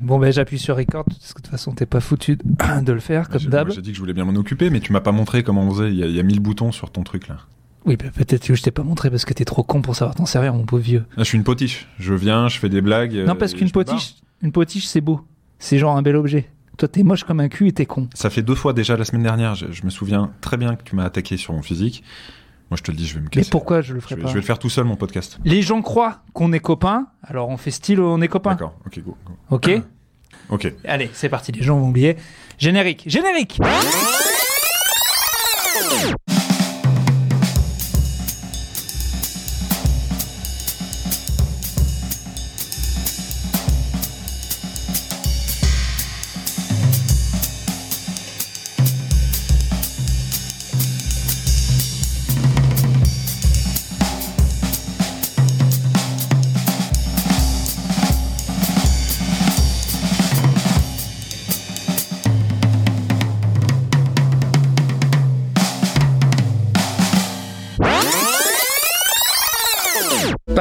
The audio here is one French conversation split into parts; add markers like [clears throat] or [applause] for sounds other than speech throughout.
Bon ben j'appuie sur record parce que de toute façon t'es pas foutu de, [clears throat] le faire comme d'hab. J'ai dit que je voulais bien m'en occuper, mais tu m'as pas montré comment on faisait. Il y, a, il y a 1000 boutons sur ton truc là. Oui ben peut-être que je t'ai pas montré parce que t'es trop con pour savoir t'en servir mon pauvre vieux. Là, je suis une potiche. Je viens, je fais des blagues. non euh, parce et qu'une potiche, une potiche c'est beau. C'est genre un bel objet. Toi t'es moche comme un cul et t'es con. Ça fait deux fois déjà la semaine dernière. Je, je me souviens très bien que tu m'as attaqué sur mon physique. Moi, je te le dis, je vais me Mais casser. pourquoi je le je vais, pas je vais le faire tout seul, mon podcast. Les gens croient qu'on est copains, alors on fait style on est copains. D'accord. Ok, go. go. Ok [clears throat] Ok. Allez, c'est parti, les gens vont oublier. Générique, générique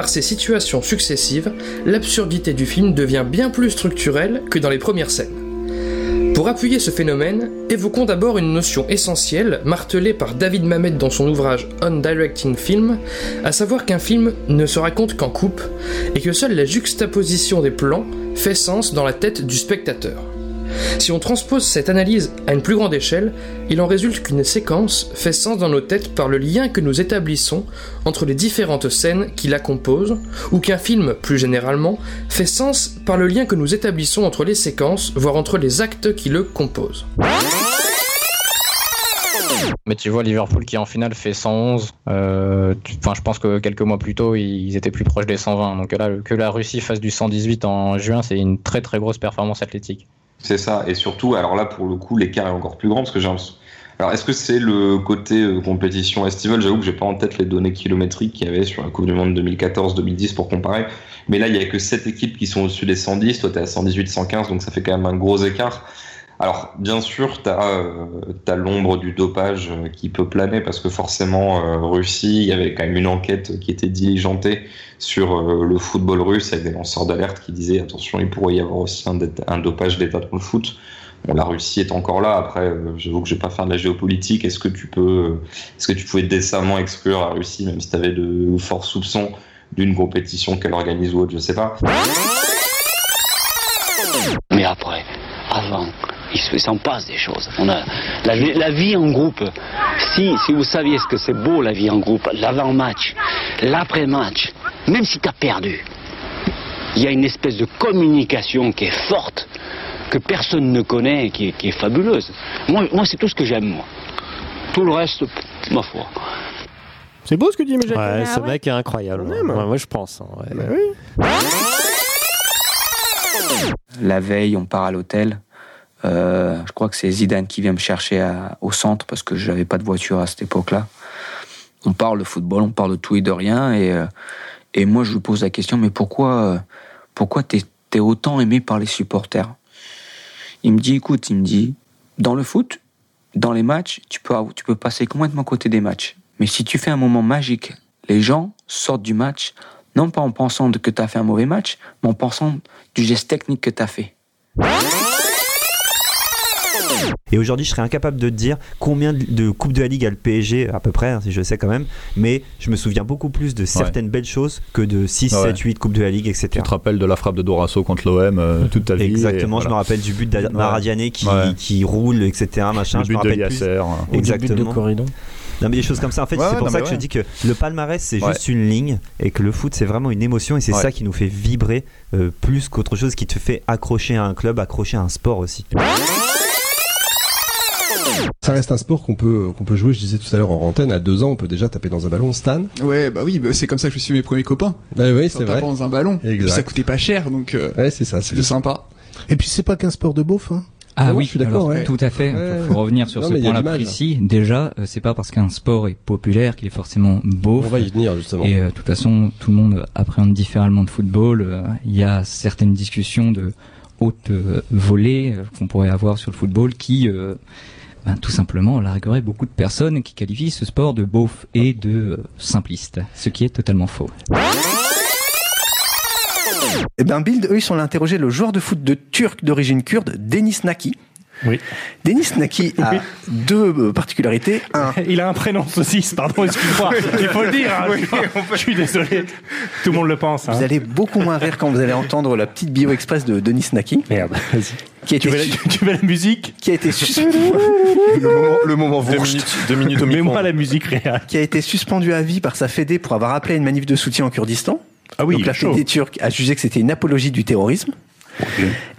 ces situations successives, l'absurdité du film devient bien plus structurelle que dans les premières scènes. Pour appuyer ce phénomène, évoquons d'abord une notion essentielle martelée par David Mamet dans son ouvrage On Directing Film, à savoir qu'un film ne se raconte qu'en coupe et que seule la juxtaposition des plans fait sens dans la tête du spectateur. Si on transpose cette analyse à une plus grande échelle, il en résulte qu'une séquence fait sens dans nos têtes par le lien que nous établissons entre les différentes scènes qui la composent, ou qu'un film, plus généralement, fait sens par le lien que nous établissons entre les séquences, voire entre les actes qui le composent. Mais tu vois, Liverpool qui en finale fait 111. euh, Enfin, je pense que quelques mois plus tôt, ils étaient plus proches des 120. Donc là, que la Russie fasse du 118 en juin, c'est une très très grosse performance athlétique. C'est ça. Et surtout, alors là, pour le coup, l'écart est encore plus grand parce que j'ai Alors, est-ce que c'est le côté euh, compétition estivale J'avoue que j'ai pas en tête les données kilométriques qu'il y avait sur la Coupe du Monde 2014-2010 pour comparer. Mais là, il y a que 7 équipes qui sont au-dessus des 110. Toi, t'es à 118-115, donc ça fait quand même un gros écart. Alors, bien sûr, t'as as, l'ombre du dopage euh, qui peut planer parce que forcément, euh, Russie, il y avait quand même une enquête qui était diligentée sur euh, le football russe avec des lanceurs d'alerte qui disaient attention, il pourrait y avoir aussi un, dopage d'État dans le foot. Bon, la Russie est encore là. Après, euh, j'avoue que je vais pas faire de la géopolitique. Est-ce que tu peux, euh, est-ce que tu pouvais décemment exclure la Russie, même si tu avais de forts soupçons d'une compétition qu'elle organise ou autre, je sais pas. Mais après, avant, il se- il s'en passe des choses. On a la, vie- la vie en groupe. Si, si vous saviez ce que c'est beau la vie en groupe, l'avant-match, l'après-match, même si tu as perdu, il y a une espèce de communication qui est forte, que personne ne connaît et qui est, qui est fabuleuse. Moi, moi c'est tout ce que j'aime, moi. Tout le reste, ma foi. C'est beau ce que dit mais Ouais, ce Ah mec est incroyable. Ouais, moi, je pense. hein, ouais. Bah oui. La veille, on part à l'hôtel. Euh, je crois que c'est Zidane qui vient me chercher au centre parce que j'avais pas de voiture à cette époque-là. On parle de football, on parle de tout et de rien. Et, euh, et moi, je lui pose la question, mais pourquoi, euh, pourquoi t'es es autant aimé par les supporters? Il me dit, écoute, il me dit, dans le foot, dans les matchs, tu peux, tu peux passer complètement côté des matchs. Mais si tu fais un moment magique, les gens sortent du match, non pas en pensant que tu as fait un mauvais match, mais en pensant du geste technique que tu as fait. Et aujourd'hui, je serais incapable de te dire combien de, Coupes de la Ligue a le PSG, à peu près, hein, si je sais quand même. Mais je me souviens beaucoup plus de certaines belles choses que de 6, Ouais. 7, 8 Coupes de la Ligue, etc. Tu te rappelles de la frappe de Dorasso contre l'OM euh, [laughs] toute ta vie. Exactement, je me rappelle du but d'Aradiané qui, Ouais. qui roule, etc. Machin, Le je me but de rappelle plus. Yasser. Ou du Exactement. but de Corridon. Non mais des choses comme ça. En fait, Ouais, c'est pour ça que je ouais. dis que le palmarès c'est Ouais. juste une ligne et que le foot c'est vraiment une émotion et c'est Ouais. ça qui nous fait vibrer euh, plus qu'autre chose qui te fait accrocher à un club, accrocher à un sport aussi. Ça reste un sport qu'on peut qu'on peut jouer. Je disais tout à l'heure en antenne. À deux ans, on peut déjà taper dans un ballon. Stan. Ouais, bah oui, bah c'est comme ça que je suis mes premiers copains. Bah oui, c'est vrai. dans un ballon. Exact. Ça coûtait pas cher, donc euh, Ouais, c'est ça. c'était sympa. Et puis c'est pas qu'un sport de beauf, hein. Ah oui, je suis d'accord, ouais. tout à fait. Ouais. Faut, revenir sur Non, ce point-là précis. Déjà, euh, c'est pas parce qu'un sport est populaire qu'il est forcément beau. On va y venir justement. Et euh, de toute façon, tout le monde appréhende différemment de football. Euh, Il y a certaines discussions de haute euh, volée euh, qu'on pourrait avoir sur le football qui, euh, ben, tout simplement, larguerait beaucoup de personnes qui qualifient ce sport de beauf et de euh, simpliste, ce qui est totalement faux. Eh ben, Bild, eux, ils sont allés interroger le joueur de foot de turc d'origine kurde, Denis Naki. Oui. Denis Naki a Oui. deux euh, particularités. Un, [laughs] Il a un prénom saucisse, pardon, excuse-moi. Il faut le dire. hein, Oui, je suis désolé. Tout le monde le pense. hein. vous allez beaucoup moins rire quand vous allez entendre la petite bio express de Denis Naki. Merde, vas-y. Qui a Tu été, veux, la, [laughs] tu veux la musique qui a été [laughs] suspendu. le moment, le moment Deux minutes, deux minutes au micro. Mets-moi la musique réelle. Qui a été suspendu à vie par sa fédé pour avoir appelé à une manif de soutien en Kurdistan. Ah oui, Donc la chaud. fédé turque a jugé que c'était une apologie du terrorisme.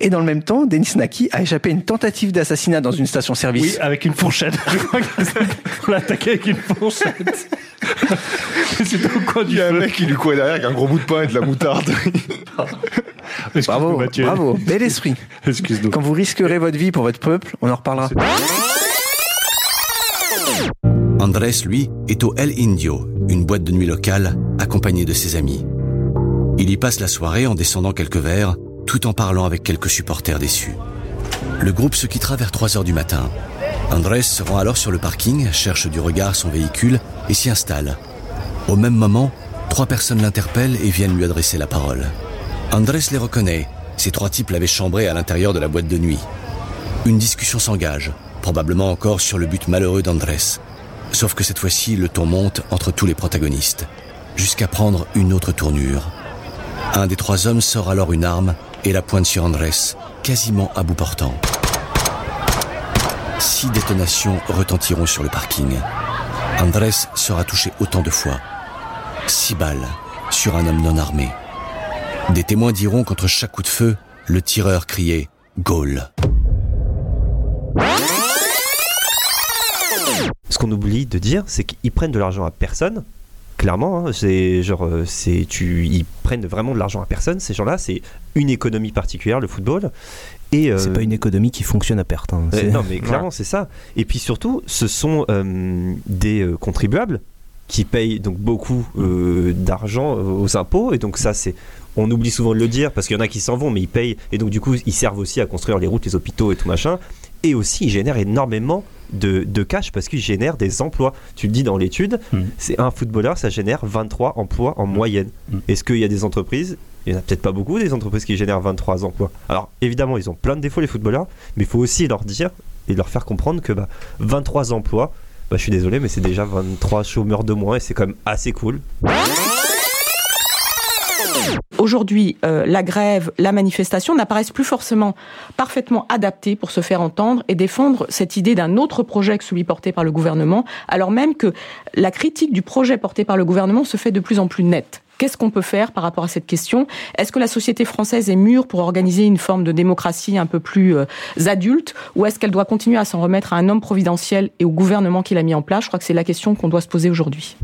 Et dans le même temps, Denis Naki a échappé à une tentative d'assassinat dans une Oui, station-service. avec une fourchette. [laughs] Je crois qu'on l'a attaqué avec une fourchette. [laughs] C'était au coin du Il y a un feu. mec qui lui courait derrière avec un gros bout de pain et de la moutarde. [laughs] Bravo, Mathieu. bravo, bel esprit. Excuse-nous. Quand vous risquerez votre vie pour votre peuple, on en reparlera. Andrés, lui, est au El Indio, une boîte de nuit locale, accompagné de ses amis. Il y passe la soirée en descendant quelques verres, tout en parlant avec quelques supporters déçus. Le groupe se quittera vers 3 heures du matin. Andrés se rend alors sur le parking, cherche du regard son véhicule et s'y installe. Au même moment, trois personnes l'interpellent et viennent lui adresser la parole. Andrés les reconnaît. Ces trois types l'avaient chambré à l'intérieur de la boîte de nuit. Une discussion s'engage, probablement encore sur le but malheureux d'Andrés. Sauf que cette fois-ci, le ton monte entre tous les protagonistes, jusqu'à prendre une autre tournure. Un des trois hommes sort alors une arme et la pointe sur Andrés, quasiment à bout portant. Six détonations retentiront sur le parking. Andrés sera touché autant de fois. Six balles sur un homme non armé. Des témoins diront qu'entre chaque coup de feu, le tireur criait Gaulle. Ce qu'on oublie de dire, c'est qu'ils prennent de l'argent à personne. Clairement, hein, c'est genre, euh, c'est tu, ils prennent vraiment de l'argent à personne. Ces gens-là, c'est une économie particulière, le football. Et euh, C'est pas une économie qui fonctionne à perte. hein. euh, C'est- non, mais clairement, c'est ça. Et puis surtout, ce sont euh, des contribuables qui payent donc beaucoup d'argent aux impôts. Et donc ça, c'est, on oublie souvent de le dire parce qu'il y en a qui s'en vont, mais ils payent. Et donc du coup, ils servent aussi à construire les routes, les hôpitaux et tout machin. Et aussi, ils génèrent énormément de, de cash parce qu'ils génèrent des emplois. Tu le dis dans l'étude, c'est un footballeur, ça génère 23 emplois en moyenne. Est-ce qu'il y a des entreprises il n'y en a peut-être pas beaucoup des entreprises qui génèrent 23 emplois? Alors évidemment, ils ont plein de défauts les footballeurs, mais il faut aussi leur dire et leur faire comprendre que bah, 23 emplois, bah, je suis désolé, mais c'est déjà 23 chômeurs de moins et c'est quand même assez cool. Aujourd'hui, euh, la grève, la manifestation n'apparaissent plus forcément parfaitement adaptées pour se faire entendre et défendre cette idée d'un autre projet que celui porté par le gouvernement, alors même que la critique du projet porté par le gouvernement se fait de plus en plus nette. Qu'est-ce qu'on peut faire par rapport à cette question? Est-ce que la société française est mûre pour organiser une forme de démocratie un peu plus euh, adulte? Ou est-ce qu'elle doit continuer à s'en remettre à un homme providentiel et au gouvernement qui l'a mis en place? Je crois que c'est la question qu'on doit se poser aujourd'hui.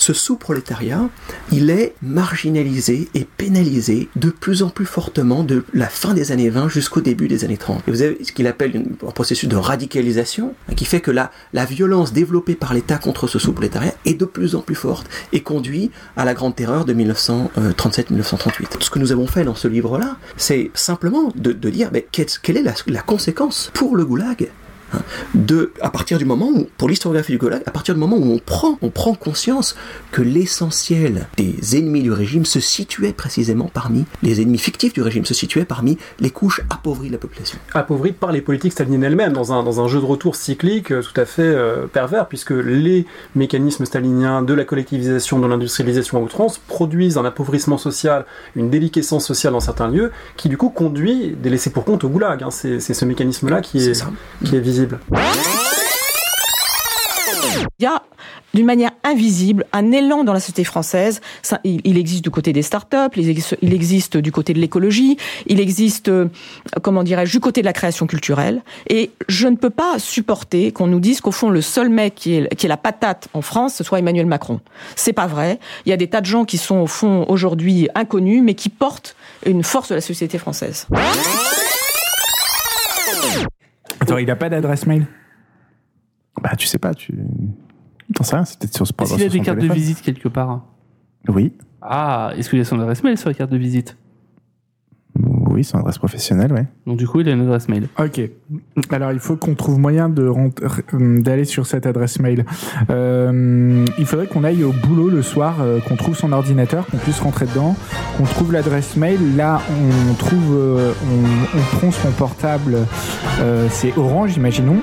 Ce sous-prolétariat, il est marginalisé et pénalisé de plus en plus fortement de la fin des années 20 jusqu'au début des années 30. Et vous avez ce qu'il appelle un processus de radicalisation hein, qui fait que la, violence développée par l'État contre ce sous-prolétariat est de plus en plus forte et conduit à la grande terreur de 1937-1938. Ce que nous avons fait dans ce livre-là, c'est simplement de, dire mais quelle est la, conséquence pour le goulag de, à partir du moment où, pour l'historiographie du Goulag, à partir du moment où on prend, on prend conscience que l'essentiel des ennemis du régime se situait précisément parmi, les ennemis fictifs du régime se situaient parmi les couches appauvries de la population. appauvrie par les politiques staliniennes elles-mêmes, dans un, dans un jeu de retour cyclique euh, tout à fait euh, pervers, puisque les mécanismes staliniens de la collectivisation, de l'industrialisation à outrance produisent un appauvrissement social, une déliquescence sociale dans certains lieux, qui du coup conduit des laissés pour compte au goulag. hein. C'est ce mécanisme-là qui est, qui est visible. Il y a, d'une manière invisible, un élan dans la société française. Ça, il, il existe du côté des startups, il existe, il existe du côté de l'écologie, il existe, euh, comment dirais-je, du côté de la création culturelle. Et je ne peux pas supporter qu'on nous dise qu'au fond, le seul mec qui est, qui est la patate en France, ce soit Emmanuel Macron. C'est pas vrai. Il y a des tas de gens qui sont, au fond, aujourd'hui inconnus, mais qui portent une force de la société française. Attends, il a pas d'adresse mail? Bah, tu sais pas, tu. T'en sais rien, c'est peut-être sur ce Est-ce qu'il y a des cartes de visite quelque part Oui. Ah, est-ce qu'il y a son adresse mail sur la carte de visite? Oui. oui, son adresse professionnelle, ouais. Donc du coup, il a une adresse mail. Ok. Alors, il faut qu'on trouve moyen de euh, d'aller sur cette adresse mail. Euh, il faudrait qu'on aille au boulot le soir, euh, qu'on trouve son ordinateur, qu'on puisse rentrer dedans, qu'on trouve l'adresse mail. Là, on trouve, euh, on, on prend son portable. euh, c'est Orange, imaginons.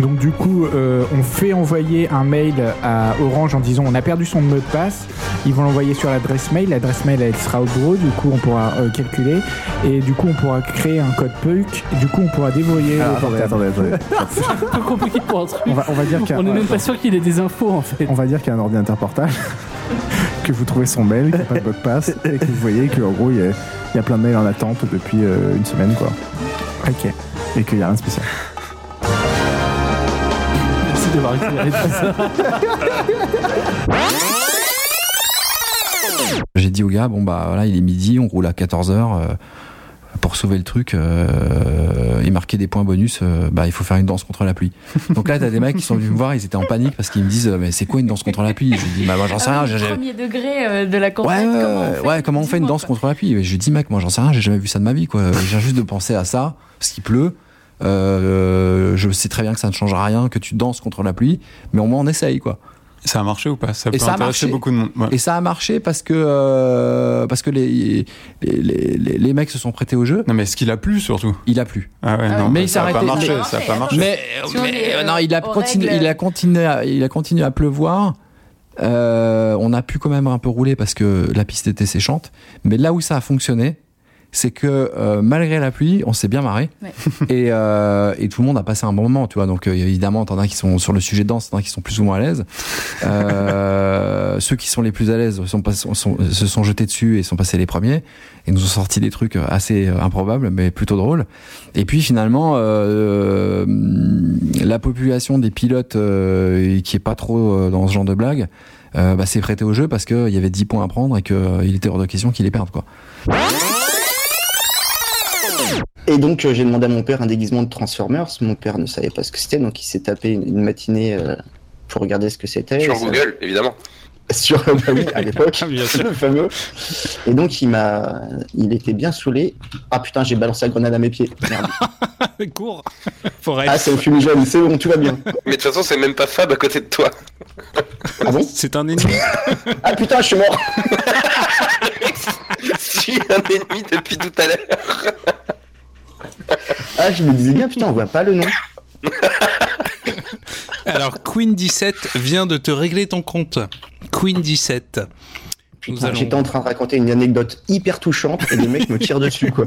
Donc du coup, euh, on fait envoyer un mail à Orange en disant on a perdu son mot de passe. Ils vont l'envoyer sur l'adresse mail. L'adresse mail elle sera au bureau. Du coup, on pourra euh, calculer et du coup, on pourra créer un code PUC. Du coup, on pourra déverrouiller Ah, le attendez, portable. attendez, [laughs] C'est un peu compliqué pour un truc. On va, on va dire qu'il y a- On est même pas sûr qu'il ait des infos en fait. On va dire qu'il y a un ordinateur portable, [laughs] que vous trouvez son mail, qu'il n'y a pas de mot de passe, et que vous voyez qu'en gros, il y, a, il y a plein de mails en attente depuis euh, une semaine, quoi. Ok. Et qu'il n'y a rien de spécial. D'avoir tout ça. J'ai dit au gars, bon bah voilà, il est midi, on roule à 14h. pour sauver le truc euh, et marquer des points bonus, euh, bah il faut faire une danse contre la pluie. Donc là, t'as des mecs qui sont venus me voir, ils étaient en panique parce qu'ils me disent, euh, mais c'est quoi une danse contre la pluie? Je lui dis, bah moi j'en sais rien. Ah oui, j'ai- j'ai- Premier degré euh, de la Ouais, campagne. ouais, comment on ouais, fait ouais, comment on fait une danse contre la pluie? Et Je lui dis, mec, moi j'en sais rien, j'ai jamais vu ça de ma vie, quoi. Je viens juste de penser à ça, parce qu'il pleut. Euh, je sais très bien que ça ne changera rien, que tu danses contre la pluie, mais au moins on essaye, quoi. Ça a marché ou pas? Ça peut ça a intéresser marché. beaucoup de monde. Ouais. Et ça a marché parce que euh, parce que les, les, les, les- les mecs se sont prêtés au jeu. Non, mais est-ce qu'il a plu surtout? Il a plu. Ah ouais, non, mais il s'est ça a pas arrêté. marché, mais- ça a pas marché. Mais, Si euh, non, il a continué, il a continué, à, il a continué à pleuvoir. Euh, on a pu quand même un peu rouler parce que la piste était séchante. Mais là où ça a fonctionné, c'est que euh, malgré la pluie, on s'est bien marré Ouais. [laughs] et, euh, et tout le monde a passé un bon moment, tu vois. Donc euh, évidemment, t'en as qui sont sur le sujet de danse, t'en as qui sont plus ou moins à l'aise. Euh, [laughs] ceux qui sont les plus à l'aise sont, pas- sont- sont- se sont jetés dessus et sont passés les premiers et nous ont sorti des trucs assez euh, improbables mais plutôt drôles. Et puis finalement, euh, la population des pilotes euh, qui est pas trop dans ce genre de blague. Bah, s'est prêté au jeu parce qu'il y avait 10 points à prendre et qu'il était hors de question qu'il les perde quoi. Et donc euh, j'ai demandé à mon père un déguisement de Transformers. Mon père ne savait pas ce que c'était, donc il s'est tapé une, une matinée euh, pour regarder ce que c'était. Sur ça- Google, évidemment. Sur [laughs] bah oui, à l'époque, [laughs] Bien sûr. le fameux. Et donc il m'a, il était bien saoulé. Ah putain, j'ai balancé la grenade à mes pieds. Merde. [laughs] Cours Ah c'est au fumigène, c'est bon, tout va bien. Mais de toute façon, c'est même pas Fab à côté de toi. Ah bon? C'est un ennemi. Ah putain, je suis mort. Je suis un ennemi depuis tout à l'heure. Ah je me disais bien putain, on voit pas le nom. [laughs] Alors, Queen17 vient de te régler ton compte. Queen17. Nous Putain, allons... J'étais en train de raconter une anecdote hyper touchante et les mecs me tirent dessus quoi.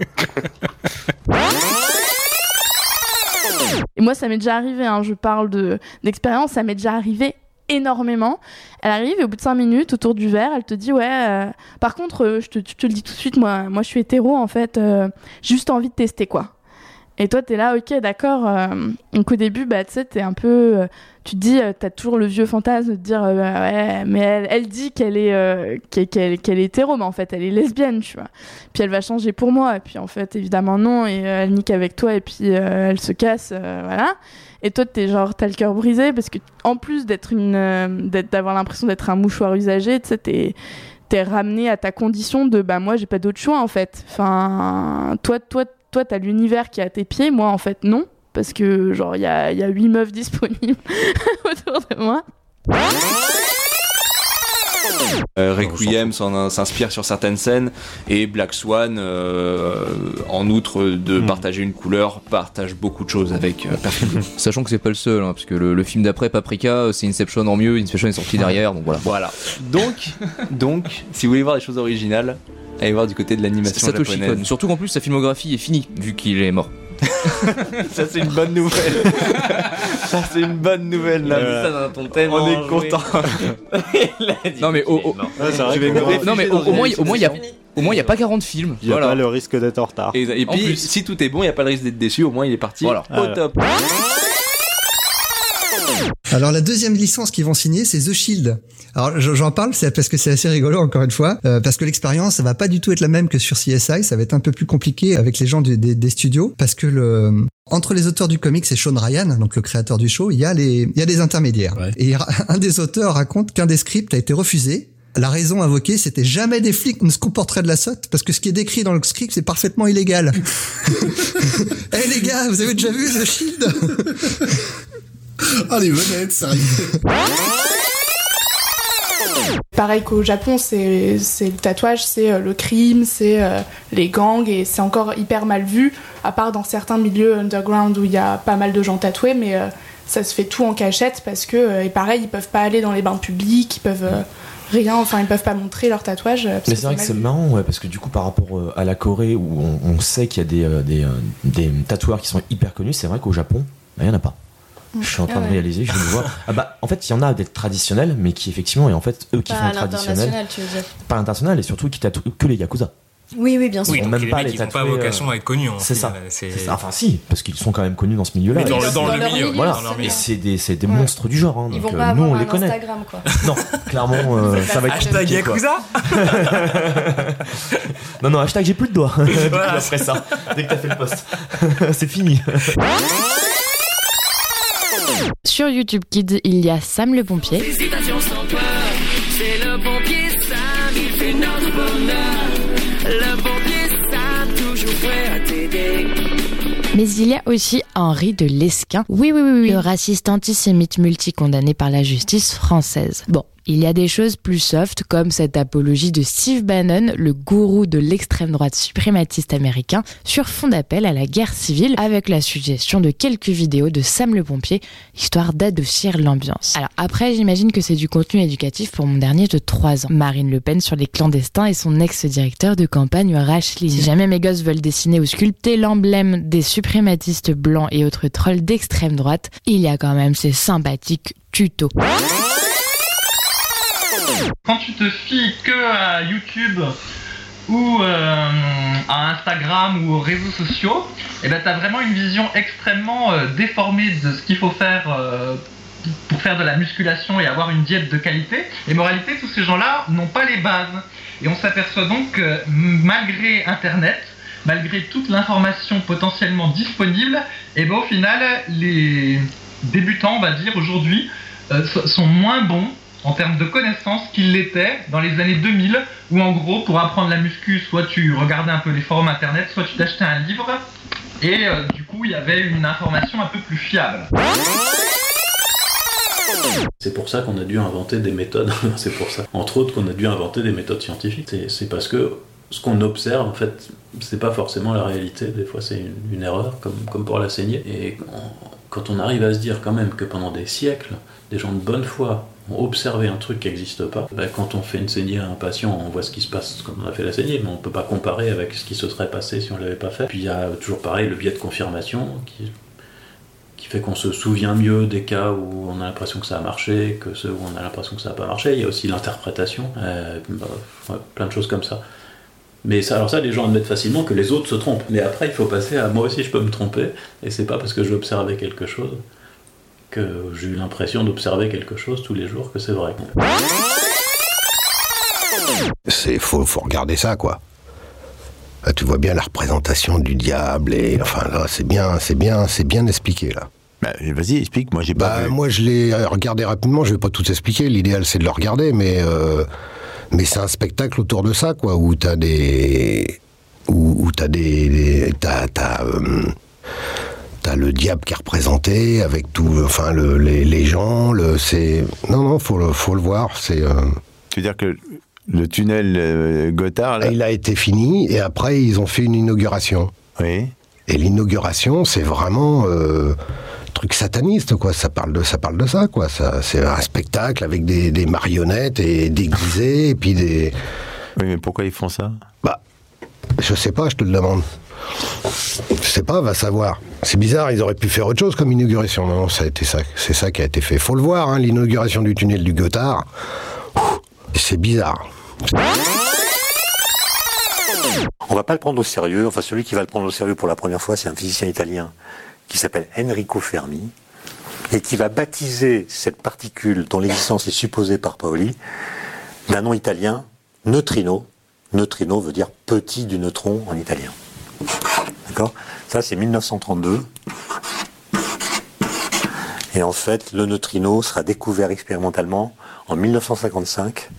Et moi, ça m'est déjà arrivé, hein, je parle de d'expérience, ça m'est déjà arrivé énormément. Elle arrive et au bout de 5 minutes, autour du verre, elle te dit Ouais, euh, par contre, euh, je te, je te le dis tout de suite, moi, moi je suis hétéro en fait, euh, j'ai juste envie de tester quoi. Et toi, t'es là, ok, d'accord. euh, donc au début, bah, tu un peu. euh, tu te dis, euh, t'as toujours le vieux fantasme de dire, euh, ouais, mais elle, elle dit qu'elle est, euh, qu'elle, est hétéro, mais en fait, elle est lesbienne, tu vois. Puis elle va changer pour moi, et puis en fait, évidemment, non, et elle nique avec toi, et puis elle se casse, voilà. Et toi, t'es genre, t'as le cœur brisé, parce que en plus d'être une. d'avoir l'impression d'être un mouchoir usagé, tu sais, t'es t'es ramené à ta condition de bah moi j'ai pas d'autre choix en fait enfin toi toi toi t'as l'univers qui est à tes pieds moi en fait non. Parce que genre il y a y a huit meufs disponibles [laughs] autour de moi Euh, Requiem s'inspire sur certaines scènes et Black Swan, euh, en outre de partager une couleur, partage beaucoup de choses avec euh, Perfect Blue. [laughs] Sachant que c'est pas le seul, hein, parce que le, le film d'après, Paprika, c'est Inception en mieux, Inception est sorti derrière, donc voilà. Voilà. Donc, donc, si vous voulez voir des choses originales, allez voir du côté de l'animation Satoshi japonaise. Surtout qu'en plus, sa filmographie est finie, vu qu'il est mort. Ça c'est une bonne nouvelle. [laughs] Ça c'est une bonne nouvelle là. Ça ton On est enjoué. content. [laughs] Non mais au, au- Ouais, non mais au, moins, une au moins il y a, au moins il y a pas 40 films. Il n'y a Voilà. pas le risque d'être en retard. Et, et En puis plus. si tout est bon, il n'y a pas le risque d'être déçu. Au moins il est parti Voilà. au top. Alors la deuxième licence qu'ils vont signer, c'est The Shield. Alors je- j'en parle, c'est parce que c'est assez rigolo encore une fois, euh, parce que l'expérience ça va pas du tout être la même que sur CSI, ça va être un peu plus compliqué avec les gens du- des, des studios, parce que le entre les auteurs du comics et Sean Ryan, donc le créateur du show, il y a les il y a des intermédiaires. Et il ra- [laughs] un des auteurs raconte qu'un des scripts a été refusé la raison invoquée, c'était jamais des flics ne se comporteraient de la sorte parce que ce qui est décrit dans le script, c'est parfaitement illégal. [laughs] Eh les gars, vous avez déjà vu The Shield? [laughs] Ah les vedettes, sérieux. Pareil qu'au Japon, c'est c'est le tatouage, c'est euh, le crime, c'est euh, les gangs et c'est encore hyper mal vu, à part dans certains milieux underground où il y a pas mal de gens tatoués, mais euh, ça se fait tout en cachette parce que, et pareil, ils peuvent pas aller dans les bains publics, ils peuvent euh, rien, enfin ils peuvent pas montrer leur tatouage. Mais c'est vrai que c'est marrant, ouais, parce que du coup, par rapport à la Corée, où on, on sait qu'il y a des, des, des tatoueurs qui sont hyper connus, c'est vrai qu'au Japon, il y en a pas. Je suis en train Ah de ouais. réaliser, je viens de voir. Ah bah, en fait, il y en a des traditionnels, mais qui effectivement, et en fait, eux qui Pas font traditionnel, l'international, tu veux dire. pas international, et surtout qui tatouent que les yakuza. Oui, oui, bien sûr. Ils vont donc même les pas mecs, les ils ont pas tatouer, vocation euh, à être connus, C'est ça. c'est-. Enfin, si, parce qu'ils sont quand même connus dans ce milieu-là. Mais dans le- dans leur milieu, Voilà. milieu. Et c'est des, monstres du genre. Hein, Ils donc, vont euh, pas nous, avoir on les un connaît. Instagram, quoi. [laughs] Non, clairement, euh, ça va être Hashtag. Yakuza [laughs] Non, non, hashtag j'ai plus de doigts. [laughs] Voilà. Après ça, dès que t'as fait le post. c'est fini. Sur YouTube Kids, il y a Sam le pompier. Félicitations sans peur, c'est le pompier Sam, il fait notre bonheur. Le pompier Sam, toujours prêt à t'aider. Mais il y a aussi Henri de Lesquin. Oui, oui, oui, oui. Le raciste antisémite multicondamné par la justice française. Bon. Il y a des choses plus soft comme cette apologie de Steve Bannon, le gourou de l'extrême droite suprématiste américain, sur fond d'appel à la guerre civile avec la suggestion de quelques vidéos de Sam le pompier, histoire d'adoucir l'ambiance. Alors après, j'imagine que c'est du contenu éducatif pour mon dernier de 3 ans. Marine Le Pen sur les clandestins et son ex-directeur de campagne Rachel. Si jamais mes gosses veulent dessiner ou sculpter l'emblème des suprématistes blancs et autres trolls d'extrême droite, il y a quand même ces sympathiques tutos. Quand tu te fies que à YouTube ou euh, à Instagram ou aux réseaux sociaux, et ben t'as vraiment une vision extrêmement euh, déformée de ce qu'il faut faire euh, pour faire de la musculation et avoir une diète de qualité. Et moralité, tous ces gens-là n'ont pas les bases. Et on s'aperçoit donc que malgré Internet, malgré toute l'information potentiellement disponible, et ben au final, les débutants, on va dire aujourd'hui, so- sont moins bons en termes de connaissances qu'ils l'étaient dans les années 2000, où en gros, pour apprendre la muscu, soit tu regardais un peu les forums internet, soit tu t'achetais un livre, et euh, du coup, il y avait une information un peu plus fiable. C'est pour ça qu'on a dû inventer des méthodes. [laughs] c'est pour ça, entre autres, qu'on a dû inventer des méthodes scientifiques. C'est- parce que ce qu'on observe, en fait, c'est pas forcément la réalité. Des fois, c'est une, erreur, comme, pour la saignée. Et quand on arrive à se dire quand même que pendant des siècles, des gens de bonne foi ont observé un truc qui n'existe pas, ben, quand on fait une saignée à un patient, on voit ce qui se passe quand on a fait la saignée, mais on peut pas comparer avec ce qui se serait passé si on l'avait pas fait. Puis il y a toujours pareil le biais de confirmation qui fait qu'on se souvient mieux des cas où on a l'impression que ça a marché que ceux où on a l'impression que ça n'a pas marché. Il y a aussi l'interprétation, euh, bah, plein de choses comme ça. Mais alors ça, les gens admettent facilement que les autres se trompent. Mais après, il faut passer à moi aussi, je peux me tromper, et c'est pas parce que j'ai observé quelque chose que j'ai eu l'impression d'observer quelque chose tous les jours que c'est vrai. C'est faut, faut regarder ça quoi. Là, tu vois bien la représentation du diable et enfin là c'est bien, c'est bien, c'est bien expliqué là. Bah, vas-y, explique. Moi, j'ai pas Bah, vu. moi je l'ai regardé rapidement. Je vais pas tout expliquer. L'idéal c'est de le regarder, mais euh, mais c'est un spectacle autour de ça quoi, où t'as des où, où t'as des, des- t'as t'as euh, t'as le diable qui est représenté avec tout, enfin le, les, les gens. Le c'est non non faut le faut le voir. C'est euh, Tu veux dire que le tunnel euh, Gothard, là, Il a été fini et après ils ont fait une inauguration. Oui. Et l'inauguration, c'est vraiment euh, truc sataniste quoi. Ça parle de ça parle de ça quoi. Ça, c'est un spectacle avec des, des marionnettes et déguisés et puis des. Oui, mais pourquoi ils font ça? Bah, je sais pas. Je te le demande. Je sais pas, va savoir. C'est bizarre, ils auraient pu faire autre chose comme inauguration. Non, non, ça. C'est ça qui a été fait. Faut le voir, hein, l'inauguration du tunnel du Gothard. C'est bizarre. On va pas le prendre au sérieux. Enfin, celui qui va le prendre au sérieux pour la première fois, c'est un physicien italien qui s'appelle Enrico Fermi et qui va baptiser cette particule dont l'existence est supposée par Paoli d'un nom italien, neutrino. Neutrino veut dire petit du neutron en italien. D'accord? Ça, c'est 1932. Et en fait, le neutrino sera découvert expérimentalement en 1955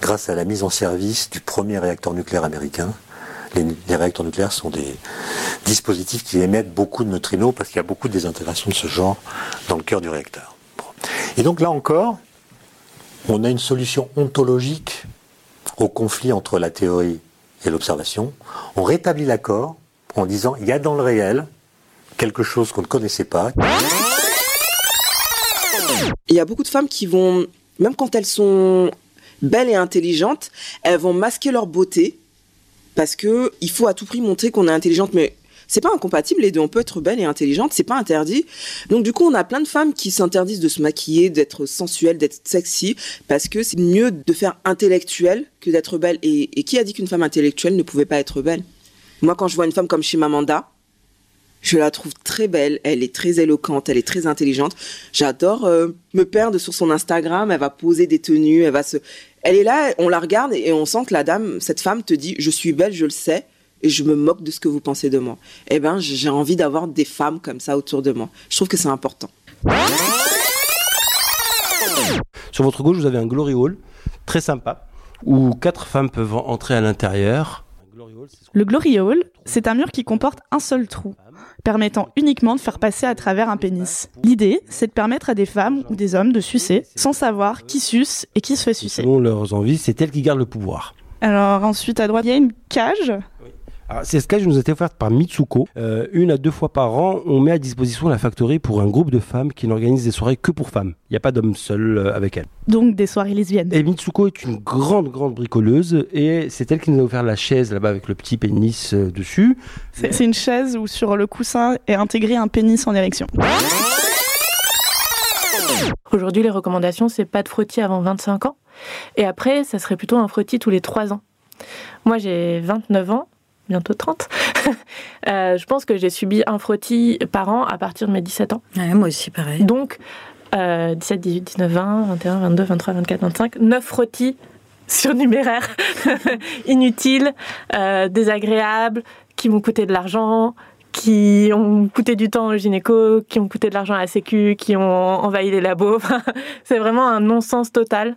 grâce à la mise en service du premier réacteur nucléaire américain. Les, réacteurs nucléaires sont des dispositifs qui émettent beaucoup de neutrinos parce qu'il y a beaucoup de désintégration de ce genre dans le cœur du réacteur. Et donc là encore, on a une solution ontologique au conflit entre la théorie et l'observation. On rétablit l'accord en disant il y a dans le réel quelque chose qu'on ne connaissait pas. Il y a beaucoup de femmes qui vont, même quand elles sont belles et intelligentes, elles vont masquer leur beauté parce que il faut à tout prix montrer qu'on est intelligente, mais c'est pas incompatible les deux. On peut être belle et intelligente, c'est pas interdit. Donc du coup, on a plein de femmes qui s'interdisent de se maquiller, d'être sensuelles, d'être sexy, parce que c'est mieux de faire intellectuel que d'être belle. Et, et qui a dit qu'une femme intellectuelle ne pouvait pas être belle? Moi, quand je vois une femme comme Chimamanda, je la trouve très belle, elle est très éloquente, elle est très intelligente. J'adore euh, me perdre sur son Instagram, elle va poser des tenues, elle va se elle est là, on la regarde et on sent que la dame, cette femme te dit je suis belle, je le sais et je me moque de ce que vous pensez de moi. Eh ben, j'ai envie d'avoir des femmes comme ça autour de moi. Je trouve que c'est important. Sur votre gauche, vous avez un glory hall très sympa où quatre femmes peuvent entrer à l'intérieur. Le Glory Hall, c'est un mur qui comporte un seul trou, permettant uniquement de faire passer à travers un pénis. L'idée, c'est de permettre à des femmes ou des hommes de sucer sans savoir qui suce et qui se fait sucer. Selon leurs envies, c'est elles qui gardent le pouvoir. Alors ensuite, à droite, il y a une cage. Alors, cette cage nous a été offerte par Mitsuko. Euh, une à deux fois par an, on met à disposition la factory pour un groupe de femmes qui n'organise des soirées que pour femmes. Il n'y a pas d'hommes seuls euh, avec elle. Donc des soirées lesbiennes. Et Mitsuko est une grande, grande bricoleuse et c'est elle qui nous a offert la chaise là-bas avec le petit pénis euh, dessus. C'est c'est une chaise où sur le coussin est intégré un pénis en érection. Aujourd'hui, les recommandations, c'est pas de frottis avant 25 ans. Et après, ça serait plutôt un frottis tous les 3 ans. Moi, j'ai 29 ans, bientôt 30. [laughs] Euh, je pense que j'ai subi un frottis par an à partir de mes 17 ans. moi aussi, pareil. Donc, euh, 17, 18, 19, 20, 21, 22, 23, 24, 25, 9 frottis [laughs] surnuméraires, [laughs] inutiles, euh, désagréables, qui m'ont coûté de l'argent, qui ont coûté du temps au gynéco, qui ont coûté de l'argent à la sécu, qui ont envahi les labos. C'est vraiment un non-sens total.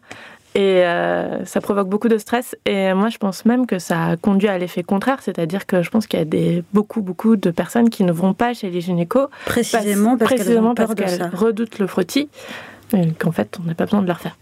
Et euh, ça provoque beaucoup de stress. Et moi, je pense même que ça a conduit à l'effet contraire. C'est-à-dire que je pense qu'il y a des, beaucoup, beaucoup de personnes qui ne vont pas chez les gynécos. Précisément parce parce qu'elles ça. redoutent le frottis. Et qu'en fait, on n'a pas besoin de le refaire.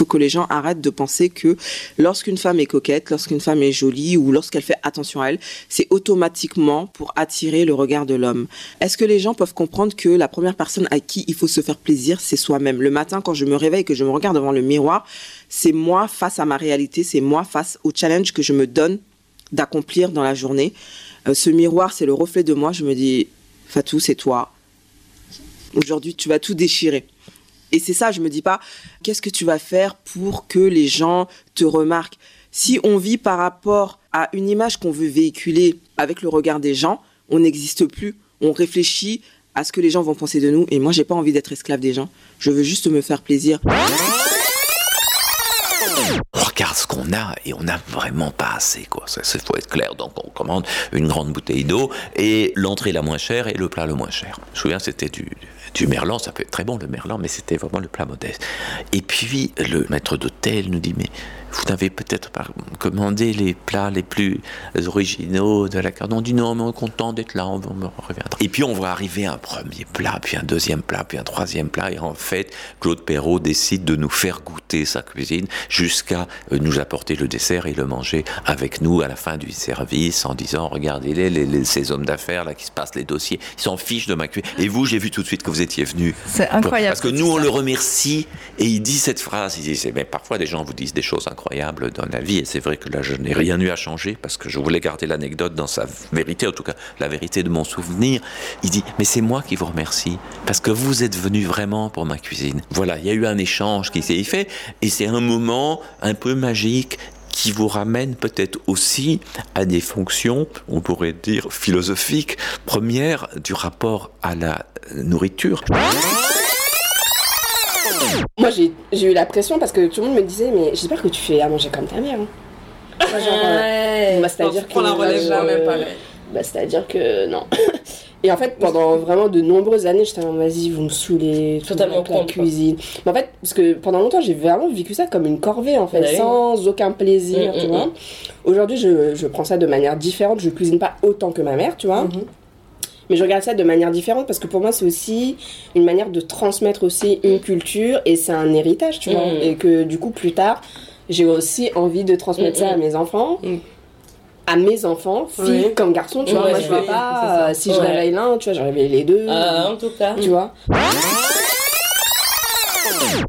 Faut que les gens arrêtent de penser que lorsqu'une femme est coquette, lorsqu'une femme est jolie ou lorsqu'elle fait attention à elle, c'est automatiquement pour attirer le regard de l'homme. Est-ce que les gens peuvent comprendre que la première personne à qui il faut se faire plaisir, c'est soi-même? Le matin, quand je me réveille, que je me regarde devant le miroir, c'est moi face à ma réalité, c'est moi face au challenge que je me donne d'accomplir dans la journée. Euh, ce miroir, c'est le reflet de moi. Je me dis, Fatou, c'est toi. Aujourd'hui, tu vas tout déchirer. Et c'est ça, je me dis pas, qu'est-ce que tu vas faire pour que les gens te remarquent? Si on vit par rapport à une image qu'on veut véhiculer avec le regard des gens, on n'existe plus. On réfléchit à ce que les gens vont penser de nous. Et moi, j'ai pas envie d'être esclave des gens. Je veux juste me faire plaisir. Regarde ce qu'on a et on n'a vraiment pas assez, quoi. Ça, il faut être clair. Donc, on commande une grande bouteille d'eau et l'entrée la moins chère et le plat le moins cher. Je me souviens, c'était du, du merlan. Ça peut être très bon, le merlan, mais c'était vraiment le plat modeste. Et puis, le maître d'hôtel nous dit, mais vous n'avez peut-être pas commandé les plats les plus originaux de la carte. On dit non, mais on est content d'être là, on, on reviendra. Et puis on voit arriver un premier plat, puis un deuxième plat, puis un troisième plat. Et en fait, Claude Perrault décide de nous faire goûter sa cuisine jusqu'à euh, nous apporter le dessert et le manger avec nous à la fin du service en disant regardez-les, les, les- ces hommes d'affaires là qui se passent les dossiers, ils s'en fichent de ma cuisine. Et vous, j'ai vu tout de suite que vous étiez venu. C'est incroyable, Parce que nous, on le remercie et il dit cette phrase. Il dit, mais parfois des gens vous disent des choses incroyables dans la vie et c'est vrai que là, je n'ai rien eu à changer parce que je voulais garder l'anecdote dans sa vérité, en tout cas la vérité de mon souvenir. Il dit, mais c'est moi qui vous remercie parce que vous êtes venu vraiment pour ma cuisine. Voilà, il y a eu un échange qui s'est fait et c'est un moment un peu magique qui vous ramène peut-être aussi à des fonctions, on pourrait dire philosophiques, premières du rapport à la nourriture. Moi, j'ai eu la pression parce que tout le monde me disait, mais j'espère que tu fais à manger comme ta mère. hein. Genre, euh, bah, c'est-à-dire On prend la relève euh, jamais pareil. Bah, c'est-à-dire que non. [laughs] Et en fait, pendant vraiment de nombreuses années, j'étais en vas-y, vous me saoulez, Totalement la cuisine. Mais en fait, parce que pendant longtemps, j'ai vraiment vécu ça comme une corvée, en fait, Bah oui. sans aucun plaisir, Mm, tu mm, vois. mm. Aujourd'hui, je, je prends ça de manière différente. Je cuisine pas autant que ma mère, tu vois. Mhm. Mais je regarde ça de manière différente parce que pour moi, c'est aussi une manière de transmettre aussi une culture et c'est un héritage, tu vois. Mm. Et que du coup, plus tard, j'ai aussi envie de transmettre Mm, ça à mm. mes enfants. À mes enfants, filles Oui. comme garçons, tu vois. Ouais, Moi, je pas, euh, si je Ouais. réveille l'un, tu vois, je réveille les deux. Ah, en tout cas. Tu vois.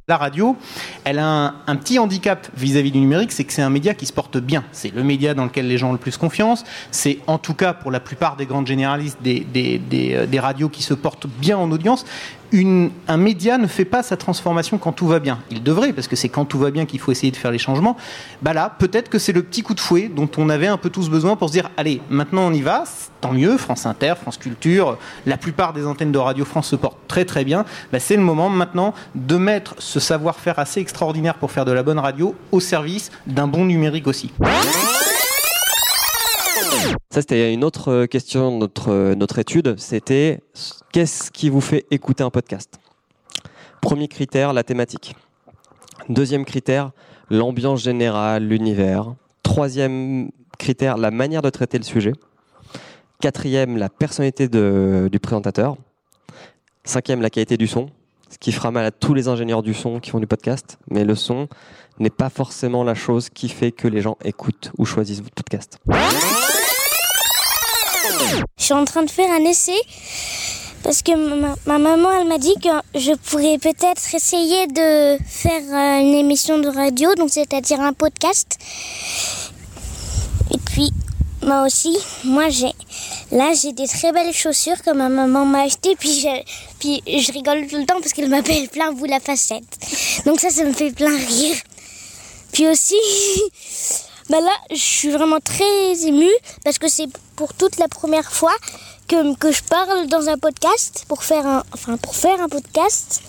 La radio, elle a un, petit handicap vis-à-vis du numérique, c'est que c'est un média qui se porte bien. C'est le média dans lequel les gens ont le plus confiance. C'est en tout cas pour la plupart des grandes généralistes des, euh, des radios qui se portent bien en audience. Une, un média ne fait pas sa transformation quand tout va bien. Il devrait, parce que c'est quand tout va bien qu'il faut essayer de faire les changements. Bah là, peut-être que c'est le petit coup de fouet dont on avait un peu tous besoin pour se dire allez, maintenant on y va, tant mieux. France Inter, France Culture, la plupart des antennes de Radio France se portent très très bien. Bah, c'est le moment maintenant de mettre ce savoir-faire assez extraordinaire pour faire de la bonne radio au service d'un bon numérique aussi. Ça, c'était une autre euh, question de notre, euh, notre étude. C'était qu'est-ce qui vous fait écouter un podcast? Premier critère, la thématique. Deuxième critère, l'ambiance générale, l'univers. Troisième critère, la manière de traiter le sujet. Quatrième, la personnalité du présentateur. Cinquième, la qualité du son. Ce qui fera mal à tous les ingénieurs du son qui font du podcast. Mais le son n'est pas forcément la chose qui fait que les gens écoutent ou choisissent votre podcast. Je suis en train de faire un essai parce que ma, ma maman, elle m'a dit que je pourrais peut-être essayer de faire euh, une émission de radio, donc c'est-à-dire un podcast. Et puis, moi aussi, moi j'ai, là j'ai des très belles chaussures que ma maman m'a achetées, puis je, puis je rigole tout le temps parce qu'elle m'appelle plein bout la facette. Donc ça, ça me fait plein rire. Puis aussi, [laughs] bah là, je suis vraiment très émue parce que c'est pour toute la première fois que, que je parle dans un podcast pour faire un, enfin pour faire un podcast.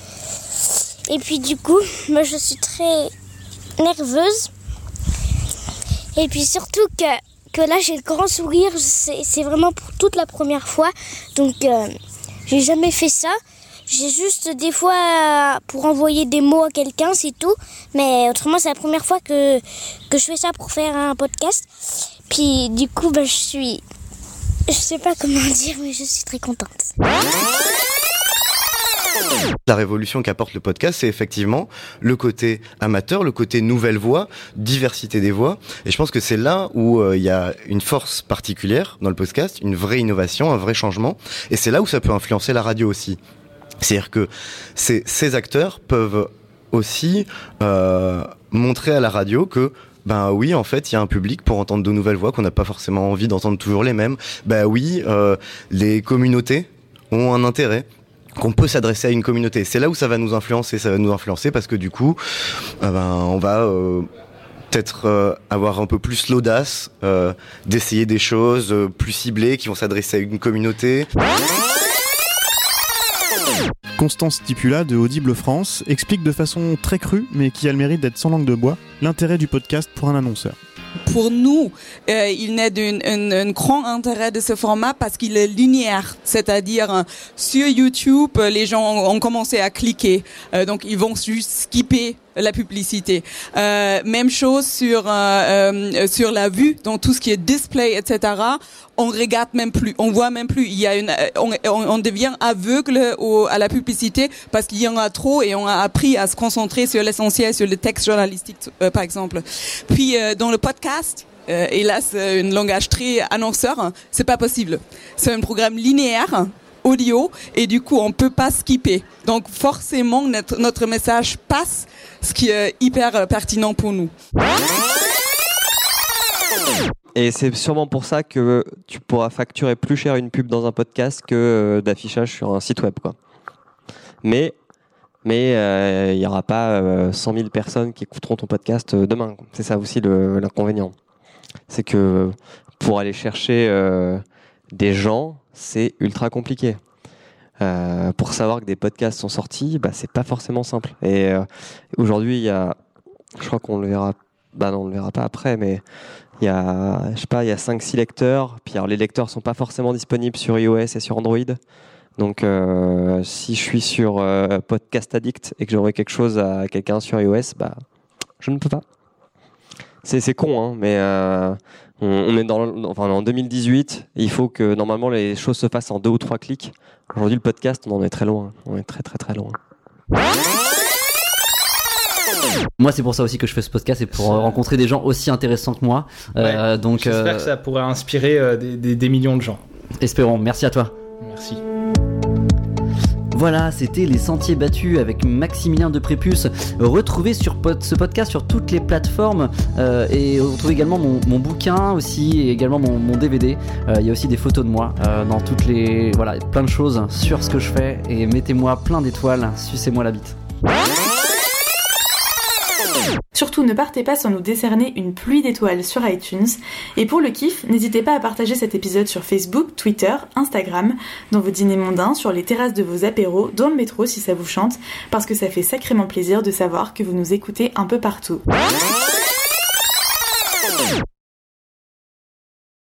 Et puis du coup, moi je suis très nerveuse. Et puis surtout que, que là j'ai le grand sourire, c'est vraiment pour toute la première fois. Donc euh, j'ai jamais fait ça. J'ai juste des fois euh, pour envoyer des mots à quelqu'un, c'est tout. Mais autrement, c'est la première fois que, que je fais ça pour faire un podcast. Puis du coup, bah, je suis. Je sais pas comment [laughs] dire, mais je suis très contente. La révolution qu'apporte le podcast, c'est effectivement le côté amateur, le côté nouvelle voix, diversité des voix. Et je pense que c'est là où euh, il y a une force particulière dans le podcast, une vraie innovation, un vrai changement. Et c'est là où ça peut influencer la radio aussi. C'est-à-dire que ces, ces acteurs peuvent aussi euh, montrer à la radio que ben oui, en fait, il y a un public pour entendre de nouvelles voix qu'on n'a pas forcément envie d'entendre toujours les mêmes. Ben oui, euh, les communautés ont un intérêt qu'on peut s'adresser à une communauté. C'est là où ça va nous influencer. Ça va nous influencer parce que du coup, euh, ben, on va euh, peut-être euh, avoir un peu plus l'audace euh, d'essayer des choses plus ciblées qui vont s'adresser à une communauté. Constance Stipula de Audible France explique de façon très crue, mais qui a le mérite d'être sans langue de bois, l'intérêt du podcast pour un annonceur. Pour nous, euh, il naît d'un un- un grand intérêt de ce format parce qu'il est linéaire, c'est-à-dire euh, sur YouTube, les gens ont, ont commencé à cliquer, Euh, donc ils vont juste skipper la publicité. Euh, même chose sur euh, euh, sur la vue, donc tout ce qui est display, etc. On regarde même plus, on voit même plus. Il y a une, euh, on, on- devient aveugle au, à la publicité parce qu'il y en a trop et on a appris à se concentrer sur l'essentiel, sur le texte journalistique, euh, par exemple. Puis euh, dans le podcast. Hélas, un langage très annonceur, hein, c'est pas possible. C'est un programme linéaire, audio, et du coup, on peut pas skipper. Donc, forcément, notre, message passe, ce qui est hyper euh, pertinent pour nous. Et c'est sûrement pour ça que tu pourras facturer plus cher une pub dans un podcast que euh, d'affichage sur un site web. Quoi. Mais mais euh, il n'y aura pas euh, 100 000 personnes qui écouteront ton podcast euh, demain. C'est ça aussi l'inconvénient. C'est que pour aller chercher euh, des gens, c'est ultra compliqué. Euh, pour savoir que des podcasts sont sortis, bah, c'est pas forcément simple. Et euh, aujourd'hui, il y a, je crois qu'on le verra bah on le verra pas après, mais il y a, je sais pas, il y a 5-6 lecteurs. Puis les lecteurs sont pas forcément disponibles sur iOS et sur Android. Donc, euh, si je suis sur Podcast Addict et que j'envoie quelque chose à quelqu'un sur iOS, bah, je ne peux pas. C'est, con, hein, mais on, on est dans, enfin, en 2018. Et il faut que normalement les choses se fassent en deux ou trois clics. Aujourd'hui, le podcast, on en est très loin. On est très, très, très loin. Moi, c'est pour ça aussi que je fais ce podcast, c'est pour rencontrer des gens aussi intéressants que moi. Euh, donc, J'espère euh, que ça pourrait inspirer euh, des, des- des millions de gens. espérons. Merci à toi. Merci. Voilà, c'était Les Sentiers Battus avec Maximilien de Prépuce. Retrouvez sur ce podcast sur toutes les plateformes euh, et retrouvez également mon, bouquin aussi et également mon, mon DVD. Euh, Il y a aussi des photos de moi euh, dans toutes les. Voilà, plein de choses sur ce que je fais et mettez-moi plein d'étoiles, sucez-moi la bite. Surtout ne partez pas sans nous décerner une pluie d'étoiles sur iTunes. Et pour le kiff, n'hésitez pas à partager cet épisode sur Facebook, Twitter, Instagram, dans vos dîners mondains, sur les terrasses de vos apéros, dans le métro si ça vous chante, parce que ça fait sacrément plaisir de savoir que vous nous écoutez un peu partout.